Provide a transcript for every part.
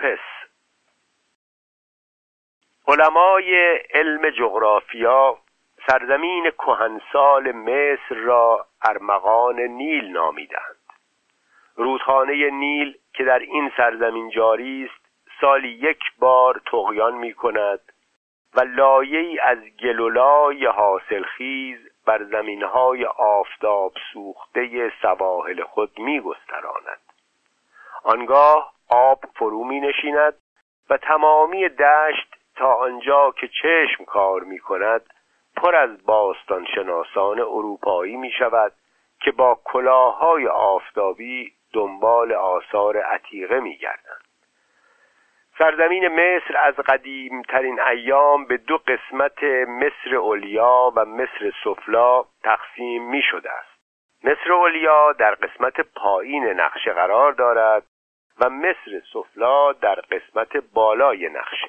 مگالوپس علمای علم جغرافیا سرزمین کهنسال مصر را ارمغان نیل نامیدند رودخانه نیل که در این سرزمین جاری است سالی یک بار تغیان می کند و لایه از گلولای حاصلخیز بر زمینهای آفتاب سوخته سواحل خود می گستراند. آنگاه آب فرو می نشیند و تمامی دشت تا آنجا که چشم کار می کند پر از باستان شناسان اروپایی می شود که با کلاههای آفتابی دنبال آثار عتیقه می گردند. سرزمین مصر از قدیمترین ایام به دو قسمت مصر اولیا و مصر سفلا تقسیم می شده است مصر اولیا در قسمت پایین نقشه قرار دارد و مصر سفلا در قسمت بالای نقشه.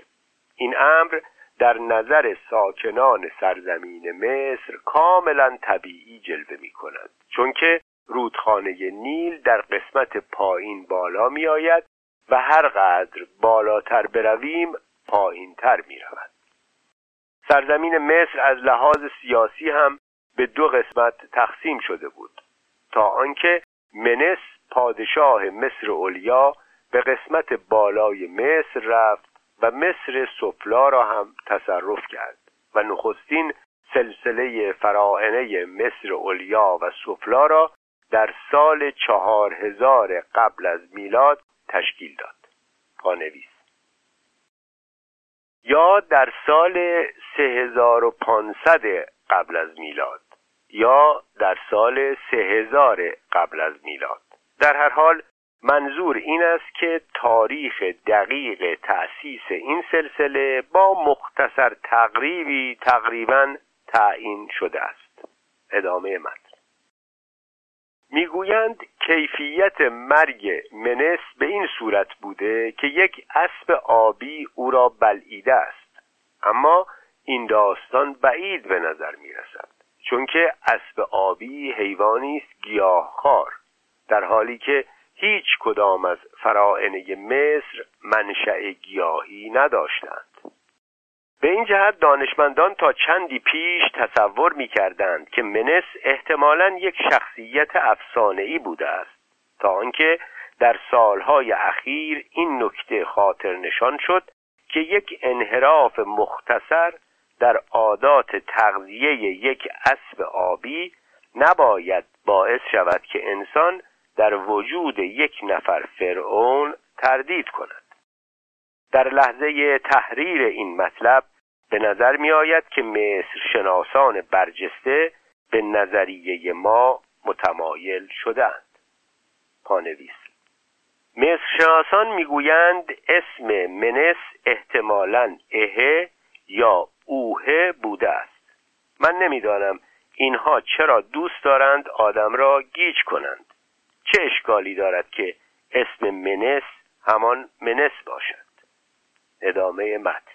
این امر در نظر ساکنان سرزمین مصر کاملا طبیعی جلوه می کند. چون که رودخانه نیل در قسمت پایین بالا می آید و هر قدر بالاتر برویم پایین تر می رود. سرزمین مصر از لحاظ سیاسی هم به دو قسمت تقسیم شده بود. تا آنکه منس پادشاه مصر اولیا به قسمت بالای مصر رفت و مصر سفلا را هم تصرف کرد و نخستین سلسله فراعنه مصر اولیا و سفلا را در سال چهار هزار قبل از میلاد تشکیل داد. پانویس یا در سال 3500 قبل از میلاد یا در سال 3000 قبل از میلاد. در هر حال منظور این است که تاریخ دقیق تأسیس این سلسله با مختصر تقریبی تقریبا تعیین شده است. ادامه من می‌گویند کیفیت مرگ منس به این صورت بوده که یک اسب آبی او را بلعیده است. اما این داستان بعید به نظر می رسد چون که اسب آبی حیوانی است گیاهخوار در حالی که هیچ کدام از فرائنه مصر منشأ گیاهی نداشتند. به این جهت دانشمندان تا چندی پیش تصور می کردند که منس احتمالا یک شخصیت افسانه‌ای بوده است تا آنکه در سالهای اخیر این نکته خاطر نشان شد که یک انحراف مختصر در عادات تغذیه یک اسب آبی نباید باعث شود که انسان در وجود یک نفر فرعون تردید کند. در لحظه تحریر این مطلب به نظر می آید که مصر شناسان برجسته به نظریه ما متمایل شدند پانویس مصر شناسان می‌گویند اسم منس احتمالا اهه یا اوه بوده است. من نمی‌دانم اینها چرا دوست دارند آدم را گیج کنند. چه اشکالی دارد که اسم منس همان منس باشد؟ ادامه متن.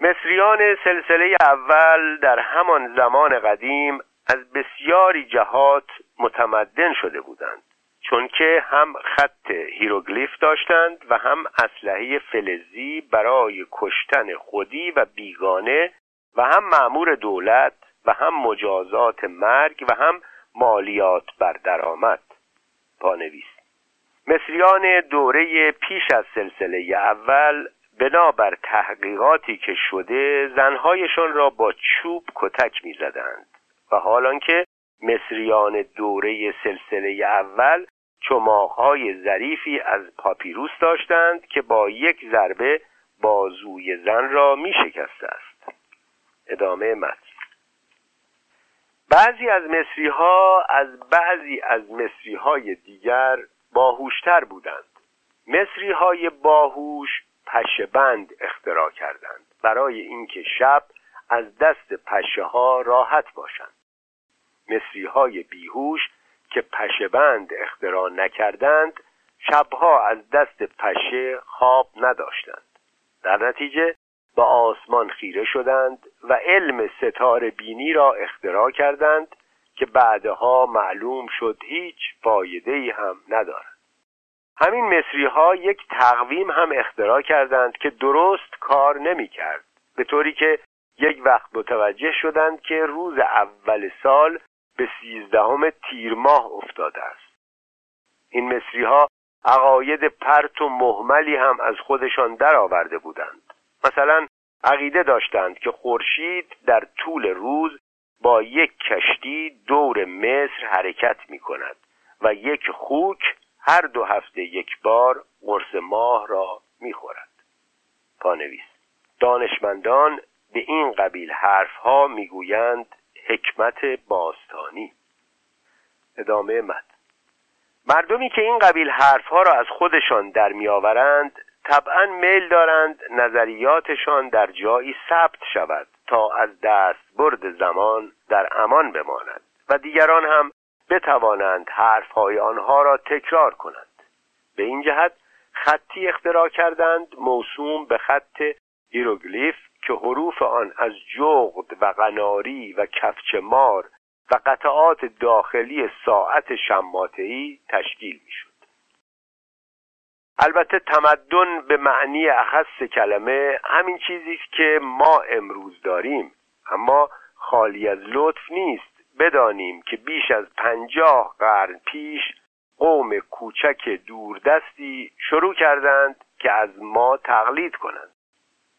مصریان سلسله اول در همان زمان قدیم از بسیاری جهات متمدن شده بودند چون که هم خط هیروگلیف داشتند و هم اسلحه فلزی برای کشتن خودی و بیگانه و هم مأمور دولت و هم مجازات مرگ و هم مالیات بر درآمد پانویس مصریان دوره پیش از سلسله اول بنابر تحقیقاتی که شده زنهایشان را با چوب کتک می‌زدند و حالان که مصریان دوره سلسله اول چماقهای ظریفی از پاپیروس داشتند که با یک ضربه بازوی زن را می شکسته است. ادامه متن. بعضی از مصری ها از بعضی از مصری های دیگر باهوشتر بودند. مصری های باهوش پشه بند اختراع کردند برای اینکه شب از دست پشه ها راحت باشند. مصری های بیهوش که پشه بند اختراع نکردند شبها از دست پشه خواب نداشتند. در نتیجه به آسمان خیره شدند و علم ستاره بینی را اختراع کردند که بعدها معلوم شد هیچ فایده هم ندارد. همین مصری ها یک تقویم هم اختراع کردند که درست کار نمی کرد به طوری که یک وقت متوجه شدند که روز اول سال به سیزدهم تیر ماه افتاده است. این مصری ها عقاید پرت و محملی هم از خودشان درآورده بودند. مثلا عقیده داشتند که خورشید در طول روز با یک کشتی دور مصر حرکت می کند و یک خوک هر دو هفته یک بار قرص ماه را می خورد پانویس دانشمندان به این قبیل حرفها می‌گویند حکمت باستانی. ادامه مد مردمی که این قبیل حرفها را از خودشان در میآورند طبعا میل دارند نظریاتشان در جایی ثبت شود تا از دست برد زمان در امان بماند و دیگران هم بتوانند حرفهای آنها را تکرار کنند به این جهت خطی اختراع کردند موسوم به خط هیروگلیف که حروف آن از جغد و قناری و کفچ مار و قطعات داخلی ساعت شماتهی تشکیل می‌شد. البته تمدن به معنی اخص کلمه همین چیزی است که ما امروز داریم. اما خالی از لطف نیست بدانیم که بیش از پنجاه قرن پیش قوم کوچک دوردستی شروع کردند که از ما تقلید کنند.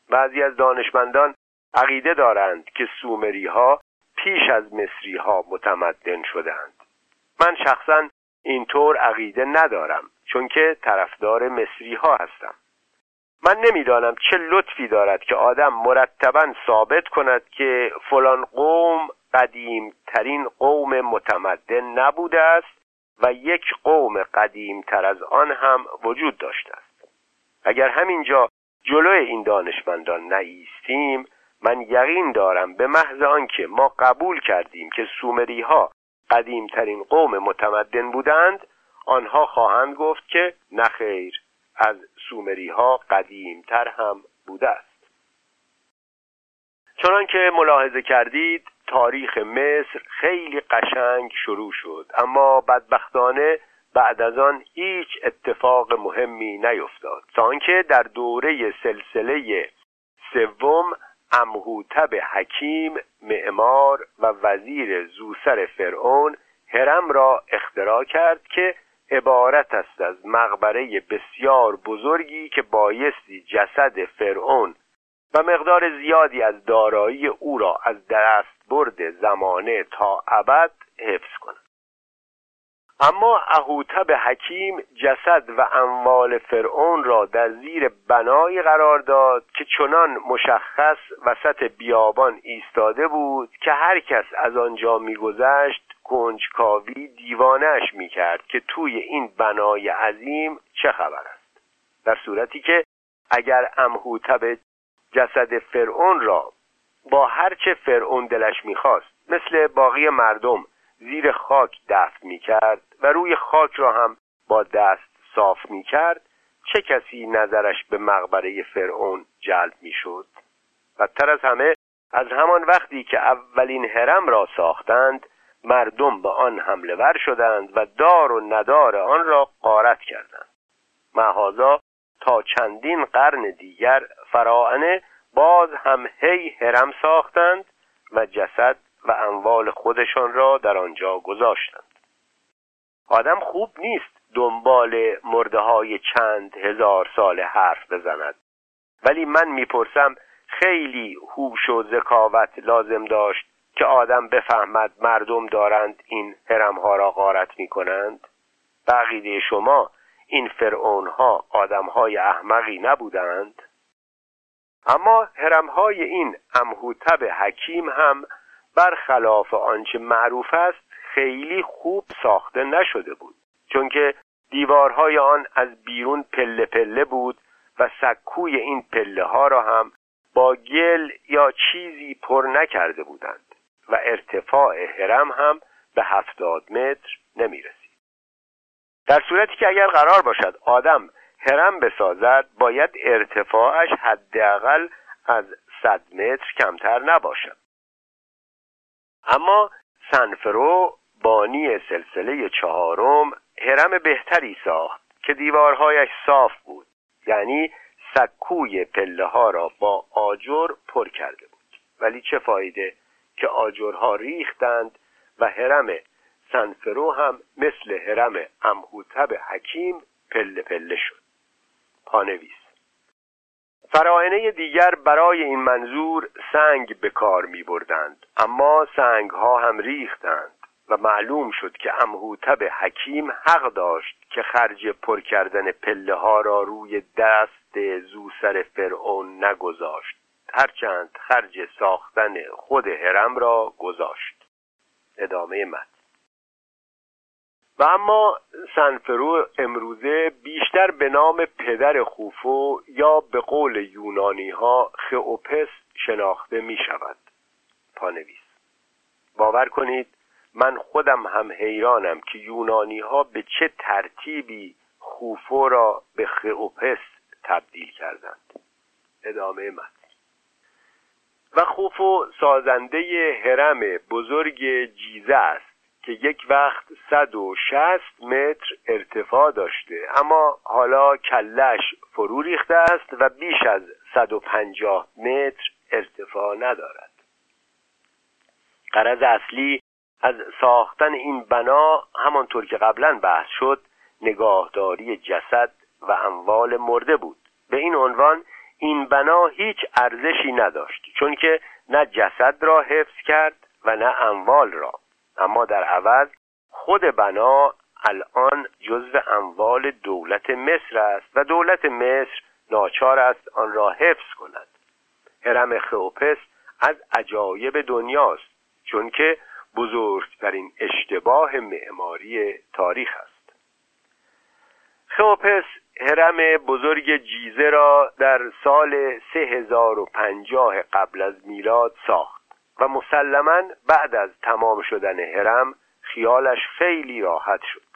بعضی از دانشمندان عقیده دارند که سومری ها پیش از مصری ها متمدن شدند من شخصا اینطور عقیده ندارم چون که طرفدار مصری ها هستم. من نمی‌دانم چه لطفی دارد که آدم مرتبا ثابت کند که فلان قوم قدیم ترین قوم متمدن نبوده است و یک قوم قدیم تر از آن هم وجود داشته است. اگر همینجا جلوی این دانشمندان نایستیم من یقین دارم به محض آنکه ما قبول کردیم که سومری ها قدیمترین قوم متمدن بودند آنها خواهند گفت که نخیر از سومری ها قدیمتر هم بوده است. چنان که ملاحظه کردید تاریخ مصر خیلی قشنگ شروع شد اما بدبختانه بعد از آن هیچ اتفاق مهمی نیفتاد. تا آنکه در دوره سلسله سوم امهوتب حکیم معمار و وزیر زوسر فرعون هرم را اختراع کرد که عبارت است از مقبره بسیار بزرگی که بایستی جسد فرعون و مقدار زیادی از دارایی او را از دست برد زمانه تا ابد حفظ کند. اما اهوتب حکیم جسد و اموال فرعون را در زیر بنایی قرار داد که چنان مشخص وسط بیابان ایستاده بود که هر کس از آنجا میگذشت کنجکاوی دیوانش می‌کرد که توی این بنای عظیم چه خبر است؟ در صورتی که اگر امهوتب جسد فرعون را با هرچه فرعون دلش می‌خواست مثل باقی مردم زیر خاک دفن می کرد و روی خاک را هم با دست صاف می کرد چه کسی نظرش به مقبره فرعون جلب می شد بدتر از همه از همان وقتی که اولین هرم را ساختند مردم به آن حمله ور شدند و دار و ندار آن را قارت کردند. محازا تا چندین قرن دیگر فراعنه باز هم هی هرم ساختند و جسد و اموال خودشان را در آنجا گذاشتند. آدم خوب نیست دنبال مرده های چند هزار سال حرف بزند. ولی من می‌پرسم خیلی هوش و ذکاوت لازم داشت که آدم بفهمد مردم دارند این ها را غارت می کنند بقیده شما این فرعون ها آدم های احمقی نبودند؟ اما های این امهوتب حکیم هم برخلاف آنچه معروف است خیلی خوب ساخته نشده بود چون که دیوارهای آن از بیرون پله پله بود و سکوی این پله ها را هم با گل یا چیزی پر نکرده بودند و ارتفاع حرم هم به هفتاد متر نمی رسید. در صورتی که اگر قرار باشد آدم حرم بسازد باید ارتفاعش حداقل از صد متر کمتر نباشد اما سنفرو بانی سلسله چهارم هرم بهتری ساخت که دیوارهایش صاف بود. یعنی سکوی پله ها را با آجر پر کرده بود. ولی چه فایده که آجرها ریختند و حرم سنفرو هم مثل حرم امهوتب حکیم پله پله شد. پانویس. فراعنه دیگر برای این منظور سنگ به کار می بردند اما سنگ ها هم ریختند. و معلوم شد که امهوتب حکیم حق داشت که خرج پر کردن پله ها را روی دست زوسر فرعون نگذاشت. هرچند خرج ساختن خود حرم را گذاشت. ادامه مد و اما سنفرو امروزه بیشتر به نام پدر خوفو یا به قول یونانی ها خئوپس شناخته می شود پانویس. باور کنید من خودم هم حیرانم که یونانی ها به چه ترتیبی خوفو را به خئوپس تبدیل کردند. ادامه من و خوفو سازنده حرم بزرگ جیزه است که یک وقت صد و شست متر ارتفاع داشته اما حالا کلش فرو ریخته است و بیش از صد و پنجاه متر ارتفاع ندارد. قرض اصلی از ساختن این بنا همانطور که قبلا بحث شد نگاهداری جسد و اموال مرده بود. به این عنوان این بنا هیچ ارزشی نداشت چون که نه جسد را حفظ کرد و نه اموال را. اما در عوض خود بنا الان جزو اموال دولت مصر است و دولت مصر ناچار است آن را حفظ کند. هرم خئوپس از عجایب دنیاست چون که بزرگترین اشتباه معماری تاریخ است. خئوپس هرم بزرگ جیزه را در سال 3050 قبل از میلاد ساخت و مسلما بعد از تمام شدن هرم خیالش خیلی راحت شد.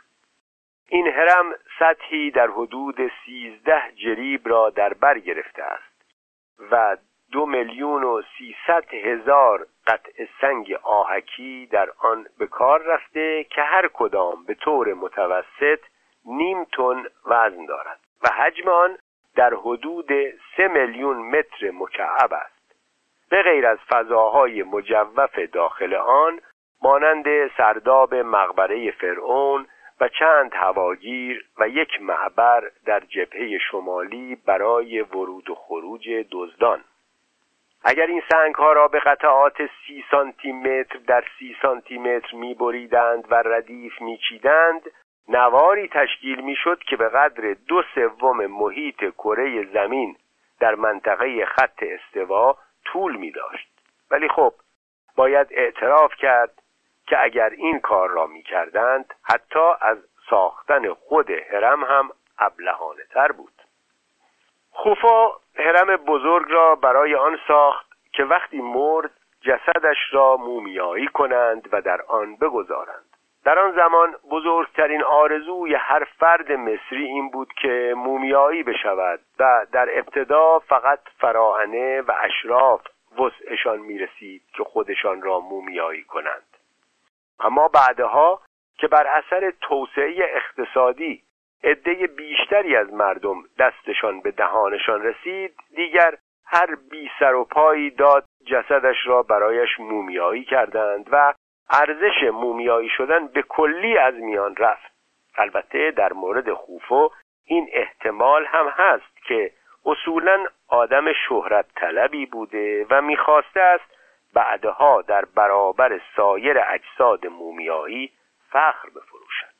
این هرم سطحی در حدود سیزده جریب را در بر گرفته است و دو میلیون و سیصد هزار قطع سنگ آهکی در آن به کار رفته که هر کدام به طور متوسط نیم تن وزن دارد و حجم آن در حدود سه میلیون متر مکعب است. به غیر از فضاهای مجوف داخل آن مانند سرداب مقبره فرعون و چند هواگیر و یک معبر در جبهه شمالی برای ورود و خروج دزدان. اگر این سنگ ها را به قطعات سی سانتی متر در سی سانتی متر می بریدند و ردیف می چیدند نواری تشکیل می شد که به قدر دو سوم محیط کره زمین در منطقه خط استوا طول می داشت ولی خب باید اعتراف کرد که اگر این کار را می کردند حتی از ساختن خود هرم هم ابلهانه تر بود. خوفا هرم بزرگ را برای آن ساخت که وقتی مرد جسدش را مومیایی کنند و در آن بگذارند. در آن زمان بزرگترین آرزوی هر فرد مصری این بود که مومیایی بشود و در ابتدا فقط فراعنه و اشراف وسعشان می‌رسید که خودشان را مومیایی کنند. اما بعدها که بر اثر توسعه اقتصادی عده بیشتری از مردم دستشان به دهانشان رسید. دیگر هر بی سر و پایی داد جسدش را برایش مومیایی کردند و ارزش مومیایی شدن به کلی از میان رفت. البته در مورد خوفو این احتمال هم هست که اصولا آدم شهرت طلبی بوده و می‌خواسته است بعدها در برابر سایر اجساد مومیایی فخر بفروشد.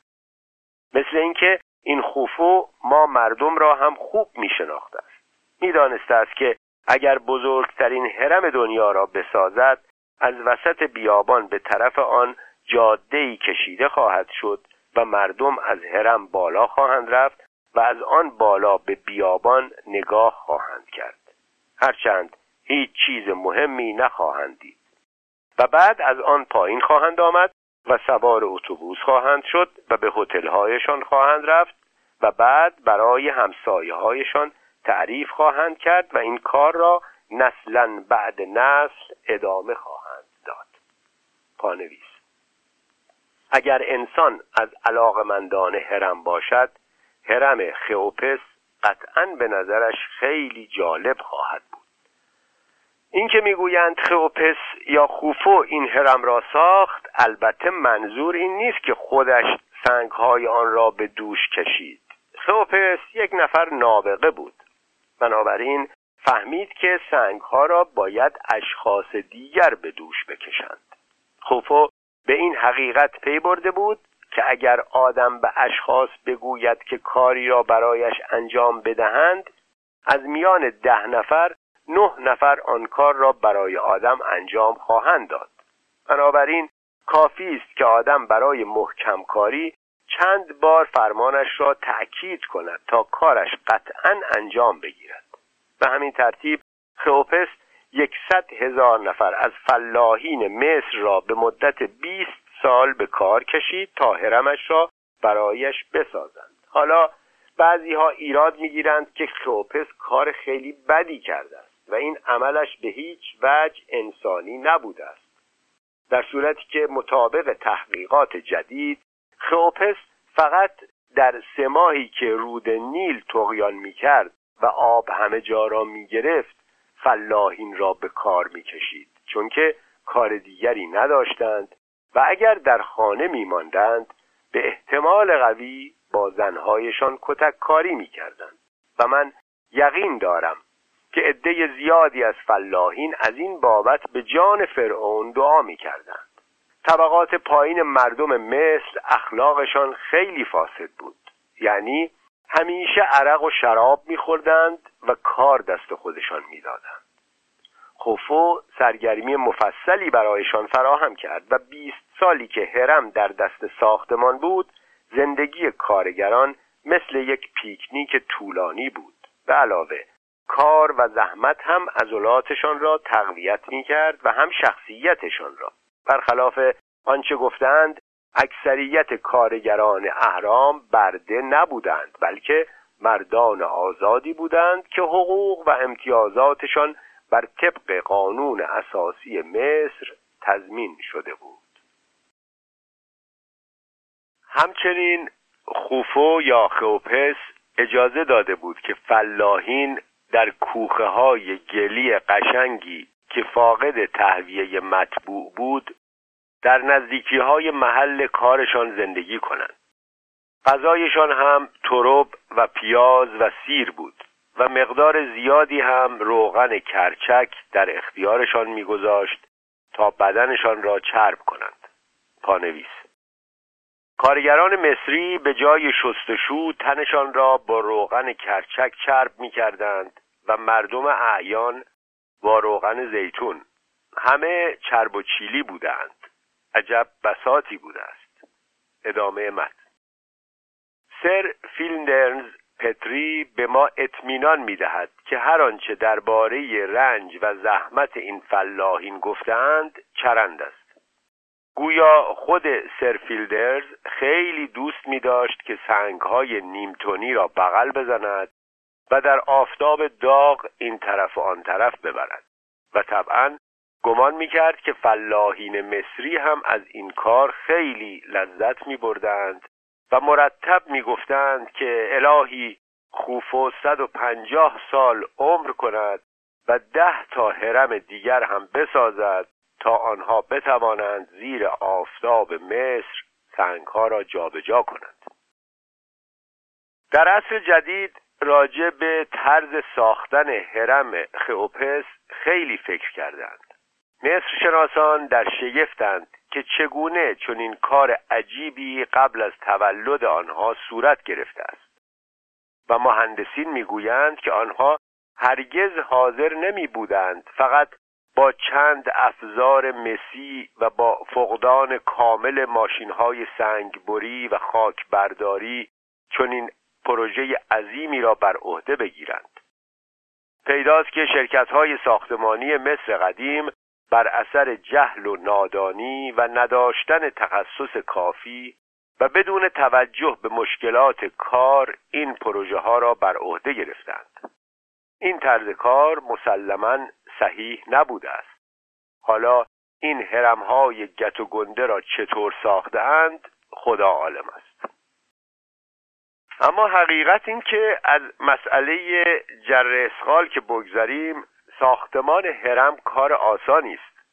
مثل اینکه این خوفو ما مردم را هم خوب میشناخته است. می‌دانسته است که اگر بزرگترین حرم دنیا را بسازد از وسط بیابان به طرف آن جاده‌ای کشیده خواهد شد و مردم از هرم بالا خواهند رفت و از آن بالا به بیابان نگاه خواهند کرد. هرچند هیچ چیز مهمی نخواهند دید. و بعد از آن پایین خواهند آمد و سوار اتوبوس خواهند شد و به هتل‌هایشان خواهند رفت و بعد برای همسایه هایشان تعریف خواهند کرد و این کار را نسلا بعد نسل ادامه خواهند داد. پانویس. اگر انسان از علاقمندان هرم باشد هرم خئوپس قطعا به نظرش خیلی جالب خواهد اینکه می‌گویند خئوپس یا خوفو این هرم را ساخت البته منظور این نیست که خودش سنگهای آن را به دوش کشید. خئوپس یک نفر نابغه بود. بنابراین فهمید که سنگها را باید اشخاص دیگر به دوش بکشند. خوفو به این حقیقت پی برده بود که اگر آدم به اشخاص بگوید که کاری را برایش انجام بدهند از میان ده نفر نه نفر آن کار را برای آدم انجام خواهند داد. بنابراین کافی است که آدم برای محکم کاری چند بار فرمانش را تأکید کند تا کارش قطعا انجام بگیرد. به همین ترتیب خئوپس یکصد هزار نفر از فلاحین مصر را به مدت بیست سال به کار کشید تا حرمش را برایش بسازند. حالا بعضی ها ایراد می‌گیرند که خئوپس کار خیلی بدی کرده است. و این عملش به هیچ وجه انسانی نبوده است. در صورتی که مطابق تحقیقات جدید خئوپس فقط در سه ماهی که رود نیل تقیان می‌کرد و آب همه جا را می‌گرفت فلاحین را به کار می‌کشید. چون که کار دیگری نداشتند و اگر در خانه میماندند به احتمال قوی با زنهایشان کتک کاری می‌کردند. و من یقین دارم که عده زیادی از فلاحین از این بابت به جان فرعون دعا می‌کردند. طبقات پایین مردم مصر اخلاقشان خیلی فاسد بود. یعنی همیشه عرق و شراب میخوردند و کار دست خودشان می‌دادند. خوفو سرگرمی مفصلی برایشان فراهم کرد و بیست سالی که هرم در دست ساختمان بود زندگی کارگران مثل یک پیکنیک طولانی بود. به علاوه کار و زحمت هم عضلاتشان را تقویت می کرد و هم شخصیتشان را. برخلاف آنچه گفتند اکثریت کارگران اهرام برده نبودند بلکه مردان آزادی بودند که حقوق و امتیازاتشان بر طبق قانون اساسی مصر تضمین شده بود. همچنین خوفو یا خوپس اجازه داده بود که فلاحین در کوخه های گلی قشنگی که فاقد تهویه مطبوع بود در نزدیکی های محل کارشان زندگی کنند. غذایشان هم ترب و پیاز و سیر بود و مقدار زیادی هم روغن کرچک در اختیارشان میگذاشت تا بدنشان را چرب کنند. پانویس کارگران مصری به جای شستشو تنشان را با روغن کرچک چرب می کردند و مردم اعیان با روغن زیتون. همه چرب و چیلی بودند. عجب بساطی بوده است. ادامه متن. سر فلیندرز پتری به ما اطمینان می‌دهد که هر آنچه درباره رنج و زحمت این فلاحین گفتند چرند است. گویا خود سر فلیندرز خیلی دوست می داشت که سنگهای نیم‌تنی را بغل بزند و در آفتاب داغ این طرف و آن طرف ببرد. و طبعا گمان می‌کرد که فلاحین مصری هم از این خیلی خیلی لذت میبردند و مرتب می‌گفتند که الهی خوفو صد و پنجاه سال عمر کند و ده تا حرم دیگر هم بسازد تا آنها بتوانند زیر آفتاب مصر سنگها را جابجا جا کنند. در عصر جدید راجع به طرز ساختن حرم خئوپس خیلی فکر کردند. مصر شناسان در شگفتند که چگونه چنین کار عجیبی قبل از تولد آنها صورت گرفته است. و مهندسین می‌گویند که آنها هرگز حاضر نمی بودند فقط با چند افزار مسی و با فقدان کامل ماشین های سنگ بری و خاک برداری چنین پروژه عظیمی را بر عهده بگیرند. پیداست که شرکت های ساختمانی مصر قدیم بر اثر جهل و نادانی و نداشتن تخصص کافی و بدون توجه به مشکلات کار این پروژه ها را بر عهده گرفتند. این طرز کار مسلما صحیح نبوده است. حالا این هرم های گت و گنده را چطور ساختهاند؟ خدا عالم است. اما حقیقت این که از مسئله جر اسخال که بگذاریم ساختمان هرم کار آسانی است.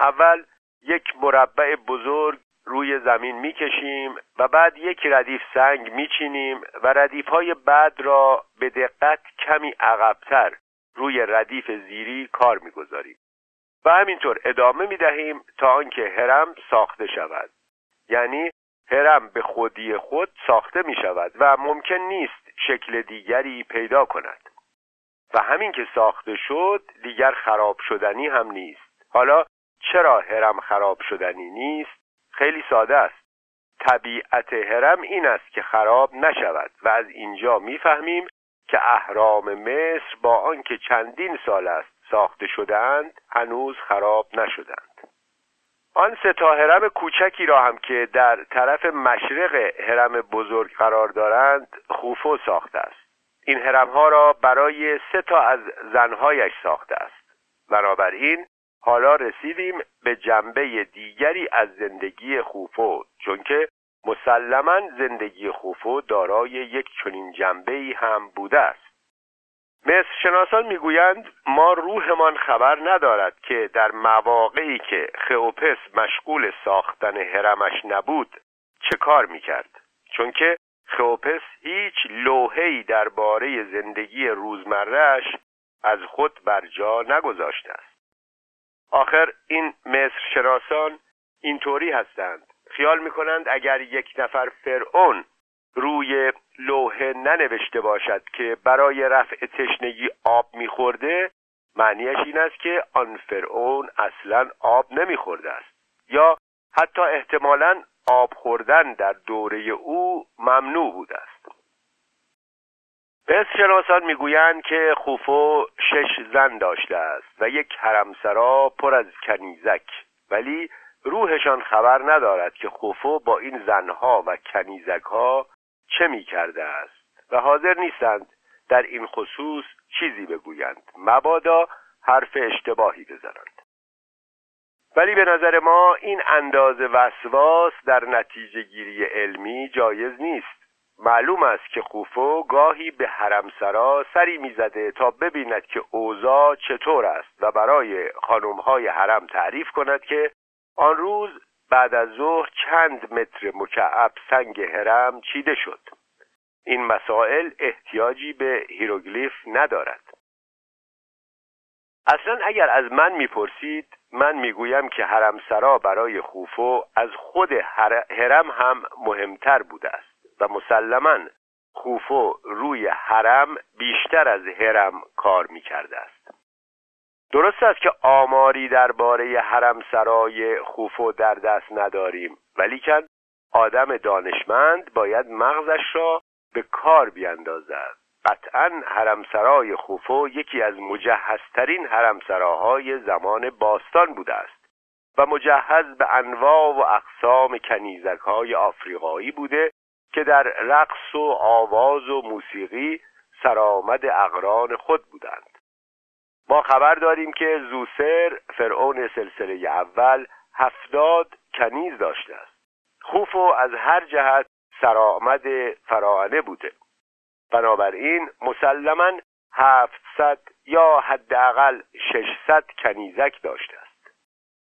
اول یک مربع بزرگ روی زمین می‌کشیم و بعد یک ردیف سنگ میچینیم و ردیف های بعد را به دقت کمی عقبتر روی ردیف زیری کار می‌گذاریم. و همینطور ادامه می‌دهیم تا آنکه هرم ساخته شود. یعنی هرم به خودی خود ساخته می شود و ممکن نیست شکل دیگری پیدا کند. و همین که ساخته شد دیگر خراب شدنی هم نیست. حالا چرا هرم خراب شدنی نیست؟ خیلی ساده است. طبیعت هرم این است که خراب نشود و از اینجا می‌فهمیم که اهرام مصر با آنکه چندین سال است ساخته شدهاند هنوز خراب نشدند آن سه تا هرم کوچکی را هم که در طرف مشرق هرم بزرگ قرار دارند خوفو ساخته است. این هرم ها را برای سه تا از زنهایش ساخته است. بنابراین حالا رسیدیم به جنبه دیگری از زندگی خوفو چون که مسلما زندگی خوفو دارای یک چنین جنبه ای هم بوده است. مصر شناسان می‌گویند ما روحمان خبر ندارد که در مواقعی که خئوپس مشغول ساختن هرمش نبود چه کار می‌کرد؟ چون که خئوپس هیچ لوحه‌ای درباره زندگی روزمرهش از خود بر جا نگذاشته است. آخر این مصر شناسان اینطوری هستند. خیال می‌کنند اگر یک نفر فرعون روی لوحه ننوشته باشد که برای رفع تشنگی آب میخورده معنیش این است که آن فرعون اصلا آب نمیخورده است. یا حتی احتمالا آب خوردن در دوره او ممنوع بوده است. پس شناسان می‌گویند که خوفو شش زن داشته است و یک حرمسرا پر از کنیزک ولی روحشان خبر ندارد که خوفو با این زنها و کنیزک ها چه می کرده است؟ و حاضر نیستند در این خصوص چیزی بگویند. مبادا حرف اشتباهی بزنند. ولی به نظر ما این اندازه وسواس در نتیجه گیری علمی جایز نیست. معلوم است که خوفو گاهی به حرمسرا سری می‌زده تا ببیند که اوضاع چطور است و برای خانمهای حرم تعریف کند که آن روز بعد از ظهر چند متر مکعب سنگ هرم چیده شد. این مسائل احتیاجی به هیروگلیف ندارد. اصلا اگر از من می‌پرسید من می‌گویم که حرم سرا برای خوفو از خود هرم هم مهمتر بوده است و مسلما خوفو روی حرم بیشتر از هرم کار می‌کرده است. درست است که آماری درباره حرم سرای خوفو در دست نداریم ولیکن آدم دانشمند باید مغزش را به کار بیندازد قطعا حرمسرای خوفو یکی از مجهزترین حرمسراهای زمان باستان بوده است و مجهز به انواع و اقسام کنیزک های آفریقایی بوده که در رقص و آواز و موسیقی سرآمد اقران خود بودند. ما خبر داریم که زوسر فرعون سلسله اول هفتاد کنیز داشته است. خوفو از هر جهت سرآمد فراعنه بوده. بنابراین مسلما هفتصد یا حداقل ششصد کنیزک داشته است.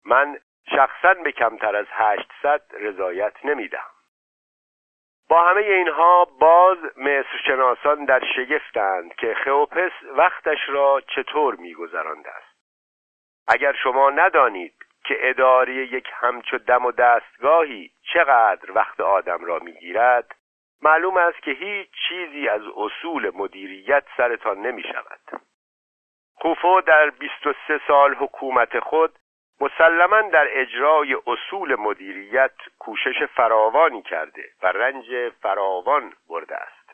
من شخصا به کمتر از هشتصد رضایت نمی‌دهم. با همه اینها باز مصر شناسان در شگفتند که خئوپس وقتش را چطور میگذراند. است اگر شما ندانید که اداره یک همچو دم و دستگاهی چقدر وقت آدم را می‌گیرد معلوم است که هیچ چیزی از اصول مدیریت سرتان نمی شود خوفو در 23 سال حکومت خود مسلما در اجرای اصول مدیریت کوشش فراوانی کرده و رنج فراوان برده است.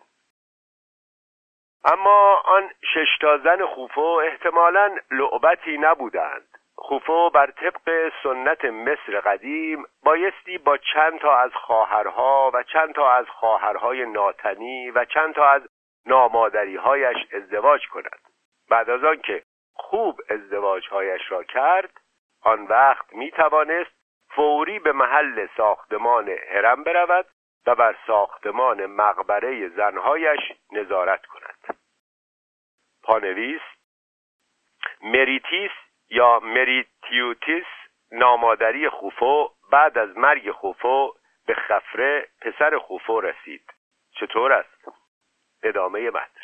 اما آن شش زن خوفو احتمالا لعبتی نبودند. خوفو بر طبق سنت مصر قدیم بایستی با چند تا از خواهرها و چند تا از خواهرهای ناتنی و چند تا از نامادریهایش ازدواج کند بعد از آنکه خوب ازدواجهایش را کرد آن وقت می توانست فوری به محل ساختمان هرم برود و بر ساختمان مقبره زنهایش نظارت کند. پانویس مریتیس یا مریتیوتیس نامادری خوفو بعد از مرگ خوفو به خفره پسر خوفو رسید. چطور است؟ ادامه متن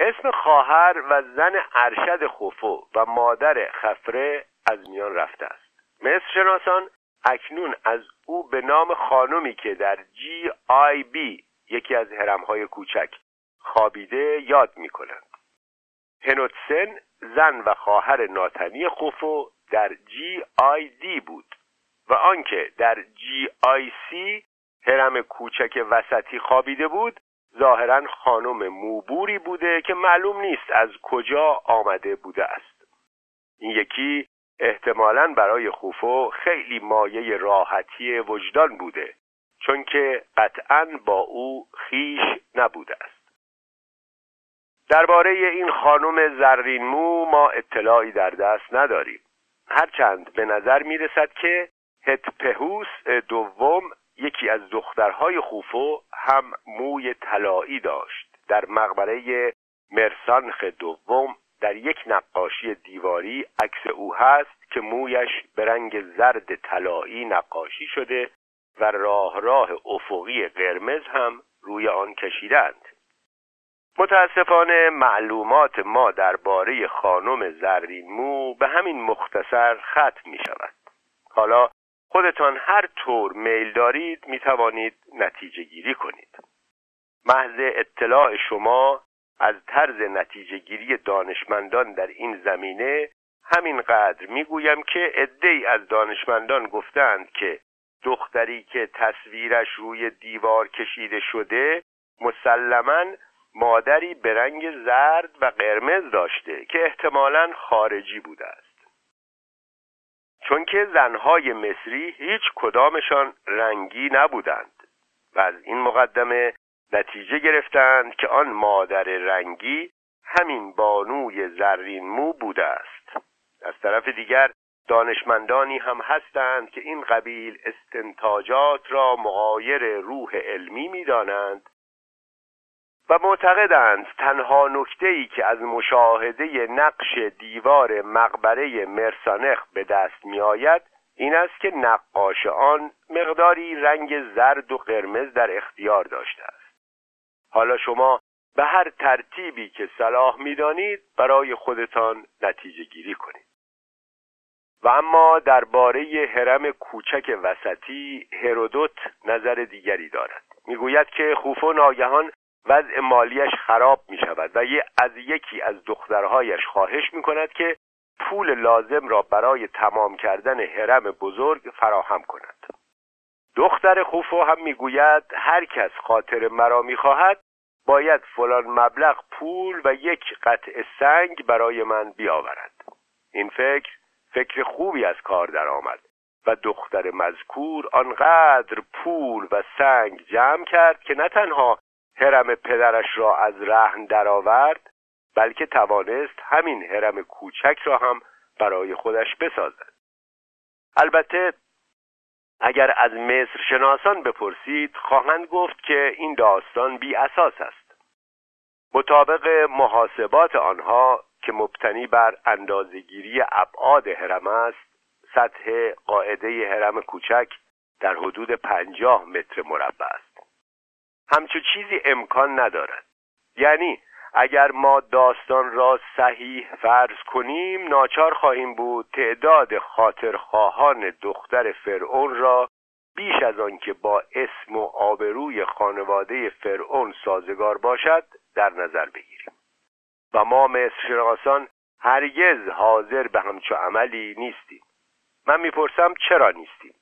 اسم خواهر و زن ارشد خوفو و مادر خفره از میان رفته است. مصر شناسان اکنون از او به نام خانمی که در جی آی بی یکی از هرمهای کوچک خوابیده یاد می کنند هنوتسن زن و خواهر ناتنی خوفو در جی آی دی بود و آنکه در جی آی سی هرم کوچک وسطی خوابیده بود ظاهرا خانم موبوری بوده که معلوم نیست از کجا آمده بوده است. این یکی احتمالا برای خوفو خیلی مایه راحتی وجدان بوده چون که قطعا با او خیش نبوده است. درباره این خانم زرین مو ما اطلاعی در دست نداریم. هرچند به نظر می رسد که هتپهوس دوم یکی از دخترهای خوفو هم موی طلایی داشت. در مقبره مرسانخ دوم در یک نقاشی دیواری عکس او هست که مویش به رنگ زرد طلایی نقاشی شده و راه راه افقی قرمز هم روی آن کشیدند. متاسفانه معلومات ما درباره خانم زرین مو به همین مختصر ختم می شود حالا خودتان هر طور میل دارید می توانید نتیجه گیری کنید. محض اطلاع شما از طرز نتیجه گیری دانشمندان در این زمینه همینقدر می‌گویم که عدهای از دانشمندان گفتند که دختری که تصویرش روی دیوار کشیده شده مسلما مادری به رنگ زرد و قرمز داشته که احتمالا خارجی بوده است. چون که زنهای مصری هیچ کدامشان رنگی نبودند و از این مقدمه نتیجه گرفتند که آن مادر رنگی همین بانوی زرین مو بوده است. از طرف دیگر دانشمندانی هم هستند که این قبیل استنتاجات را مغایر روح علمی می‌دانند و معتقدند تنها نکته ای که از مشاهده نقش دیوار مقبره مرسانخ به دست می آید این است که نقاش آن مقداری رنگ زرد و قرمز در اختیار داشته است. حالا شما به هر ترتیبی که صلاح می‌دانید برای خودتان نتیجه گیری کنید. و اما درباره حرم کوچک وسطی هرودوت نظر دیگری دارد. می‌گوید که خوفو ناگهان وضع مالیش خراب می شود و از یکی از دخترهایش خواهش می کند که پول لازم را برای تمام کردن حرم بزرگ فراهم کند. دختر خوفو هم می‌گوید هر کس خاطر مرا می‌خواهد باید فلان مبلغ پول و یک قطع سنگ برای من بیاورد. این فکر فکر خوبی از کار درآمد و دختر مذکور آنقدر پول و سنگ جمع کرد که نه تنها هرم پدرش را از رهن درآورد بلکه توانست همین هرم کوچک را هم برای خودش بسازد. البته اگر از مصر شناسان بپرسید خواهند گفت که این داستان بی اساس است. مطابق محاسبات آنها که مبتنی بر اندازگیری ابعاد هرم است سطح قاعده هرم کوچک در حدود پنجاه متر مربع است. همچو چیزی امکان ندارد. یعنی اگر ما داستان را صحیح فرض کنیم ناچار خواهیم بود تعداد خاطرخواهان دختر فرعون را بیش از آن که با اسم و آبروی خانواده فرعون سازگار باشد در نظر بگیریم. و ما مصر هرگز حاضر به همچو عملی نیستیم. من می‌پرسم چرا نیستیم؟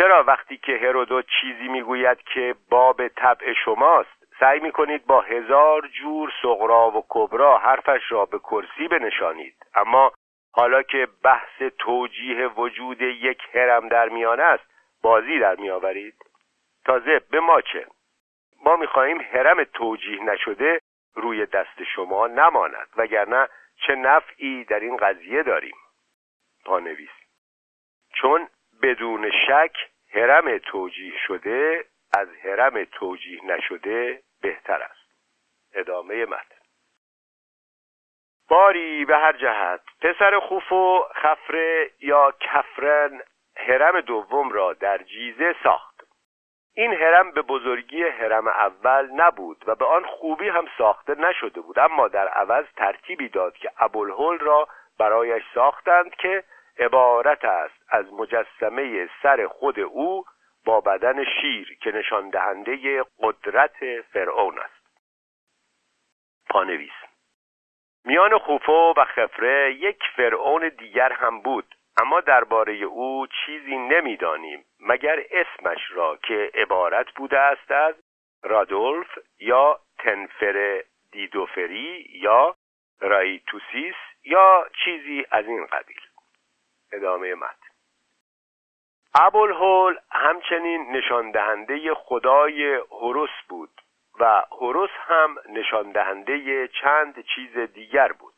چرا وقتی که هرودوت چیزی می‌گوید که باب طبع شماست سعی می‌کنید با هزار جور سغرا و کبرا حرفش را به کرسی بنشانید. اما حالا که بحث توجیه وجود یک هرم در میان است بازی در میآورید. تازه به ما چه؟ ما می‌خواهیم هرم توجیه نشده روی دست شما نماند وگرنه چه نفعی در این قضیه داریم. پانویس چون بدون شک هرم توجیه شده از هرم توجیه نشده بهتر است. ادامه متن. باری به هر جهت پسر خوفو خفره یا کفرن هرم دوم را در جیزه ساخت. این هرم به بزرگی هرم اول نبود و به آن خوبی هم ساخته نشده بود. اما در عوض ترتیبی داد که ابوالهول را برایش ساختند که عبارت است از مجسمه سر خود او با بدن شیر که نشان دهنده قدرت فرعون است. پانویس میان خوفو و خفره یک فرعون دیگر هم بود اما درباره او چیزی نمی‌دانیم مگر اسمش را که عبارت بوده است از رادولف یا تنفر دیدوفری یا رایتوسیس یا چیزی از این قبیل. ادامه متن. ابوالهول همچنین نشان دهنده خدای هوروس بود و هوروس هم نشان دهنده چند چیز دیگر بود.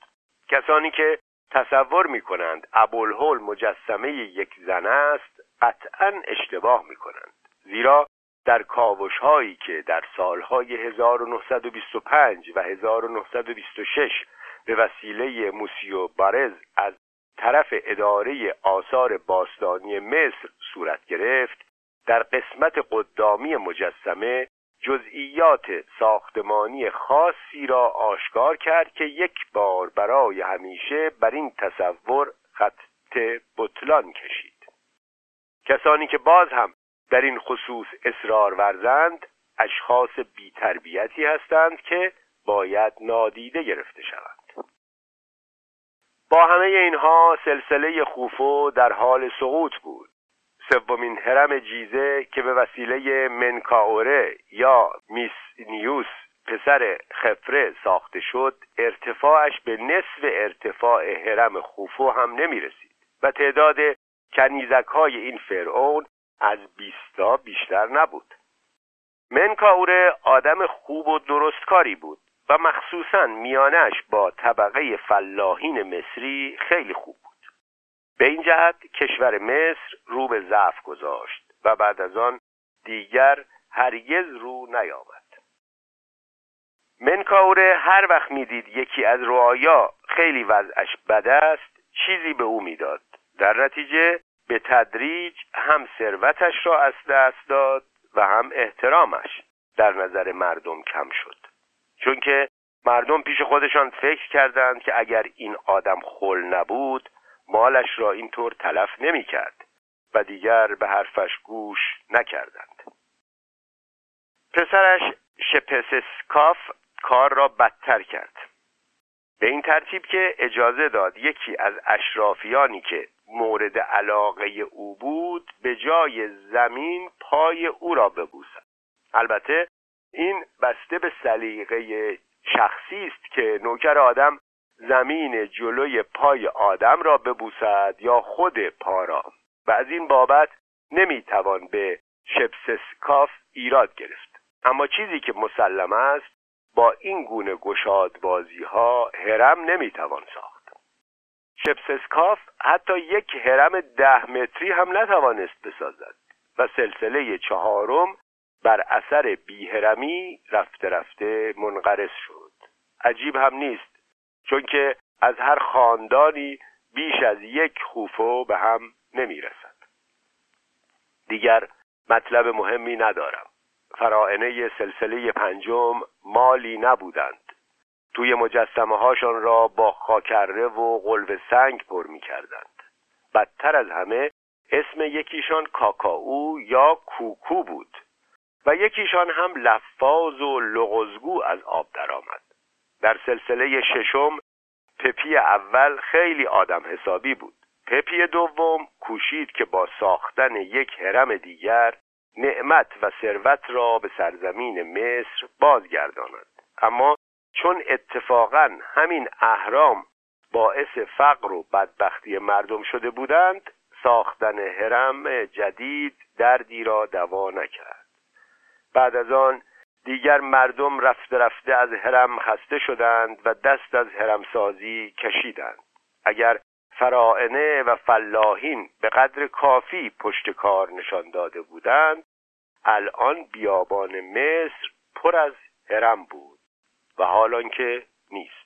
کسانی که تصور می کنند ابوالهول مجسمه یک زن است قطعا اشتباه می کنند زیرا در کاوش هایی که در سالهای 1925 و 1926 به وسیله موسیو بارز از طرف اداره آثار باستانی مصر صورت گرفت در قسمت قدامی مجسمه جزئیات ساختمانی خاصی را آشکار کرد که یک بار برای همیشه بر این تصور خط بطلان کشید. کسانی که باز هم در این خصوص اصرار ورزند اشخاص بیتربیتی هستند که باید نادیده گرفته شوند. با همه اینها سلسله خوفو در حال سقوط بود. سومین هرم جیزه که به وسیله منکاوره یا میسنیوس پسر خفره ساخته شد ارتفاعش به نصف ارتفاع هرم خوفو هم نمی رسید و تعداد کنیزک های این فرعون از بیستا بیشتر نبود. منکاوره آدم خوب و درستکاری بود. و مخصوصا میانش با طبقه فلاحین مصری خیلی خوب به این جهت کشور مصر رو به ضعف گذاشت و بعد از آن دیگر هرگز رو نیامد. منکاوره هر وقت می‌دید یکی از رعایا خیلی وضعش بد است چیزی به او می‌داد. در نتیجه به تدریج هم ثروتش را از دست داد و هم احترامش در نظر مردم کم شد. چون که مردم پیش خودشان فکر کردند که اگر این آدم خل نبود مالش را اینطور تلف نمی کرد و دیگر به حرفش گوش نکردند. پسرش شپسسکاف کار را بدتر کرد. به این ترتیب که اجازه داد یکی از اشرافیانی که مورد علاقه او بود به جای زمین پای او را ببوسد. البته این بسته به سلیقه شخصی است که نوکر آدم زمین جلوی پای آدم را ببوسد یا خود پا را. و از این بابت نمی‌توان به شپسسکاف ایراد گرفت. اما چیزی که مسلم است با این گونه گشاد بازی ها هرم نمی‌توان ساخت. شپسسکاف حتی یک هرم ده متری هم نتوانست بسازد و سلسله چهارم بر اثر بیهرمی رفته رفته منقرض شد. عجیب هم نیست چون که از هر خاندانی بیش از یک خوفو به هم نمی رسد. دیگر مطلب مهمی ندارم. فرائنه سلسله پنجم مالی نبودند. توی مجسمه هاشان را با خاکره و قلب سنگ پر می کردند بدتر از همه اسم یکیشان کاکاو یا کوکو بود. و یکیشان هم لفاظ و لغزگو از آب درآمد. در سلسله ششم پپی اول خیلی آدم حسابی بود. پپی دوم کوشید که با ساختن یک هرم دیگر نعمت و ثروت را به سرزمین مصر بازگرداند. اما چون اتفاقا همین اهرام باعث فقر و بدبختی مردم شده بودند ساختن هرم جدید دردی را دوا نکرد. بعد از آن دیگر مردم رفته رفته از هرم خسته شدند و دست از هرمسازی کشیدند. اگر فرائنه و فلاحین به قدر کافی پشت کار نشان داده بودند الان بیابان مصر پر از هرم بود و حالان که نیست.